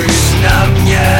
Spójrz na mnie.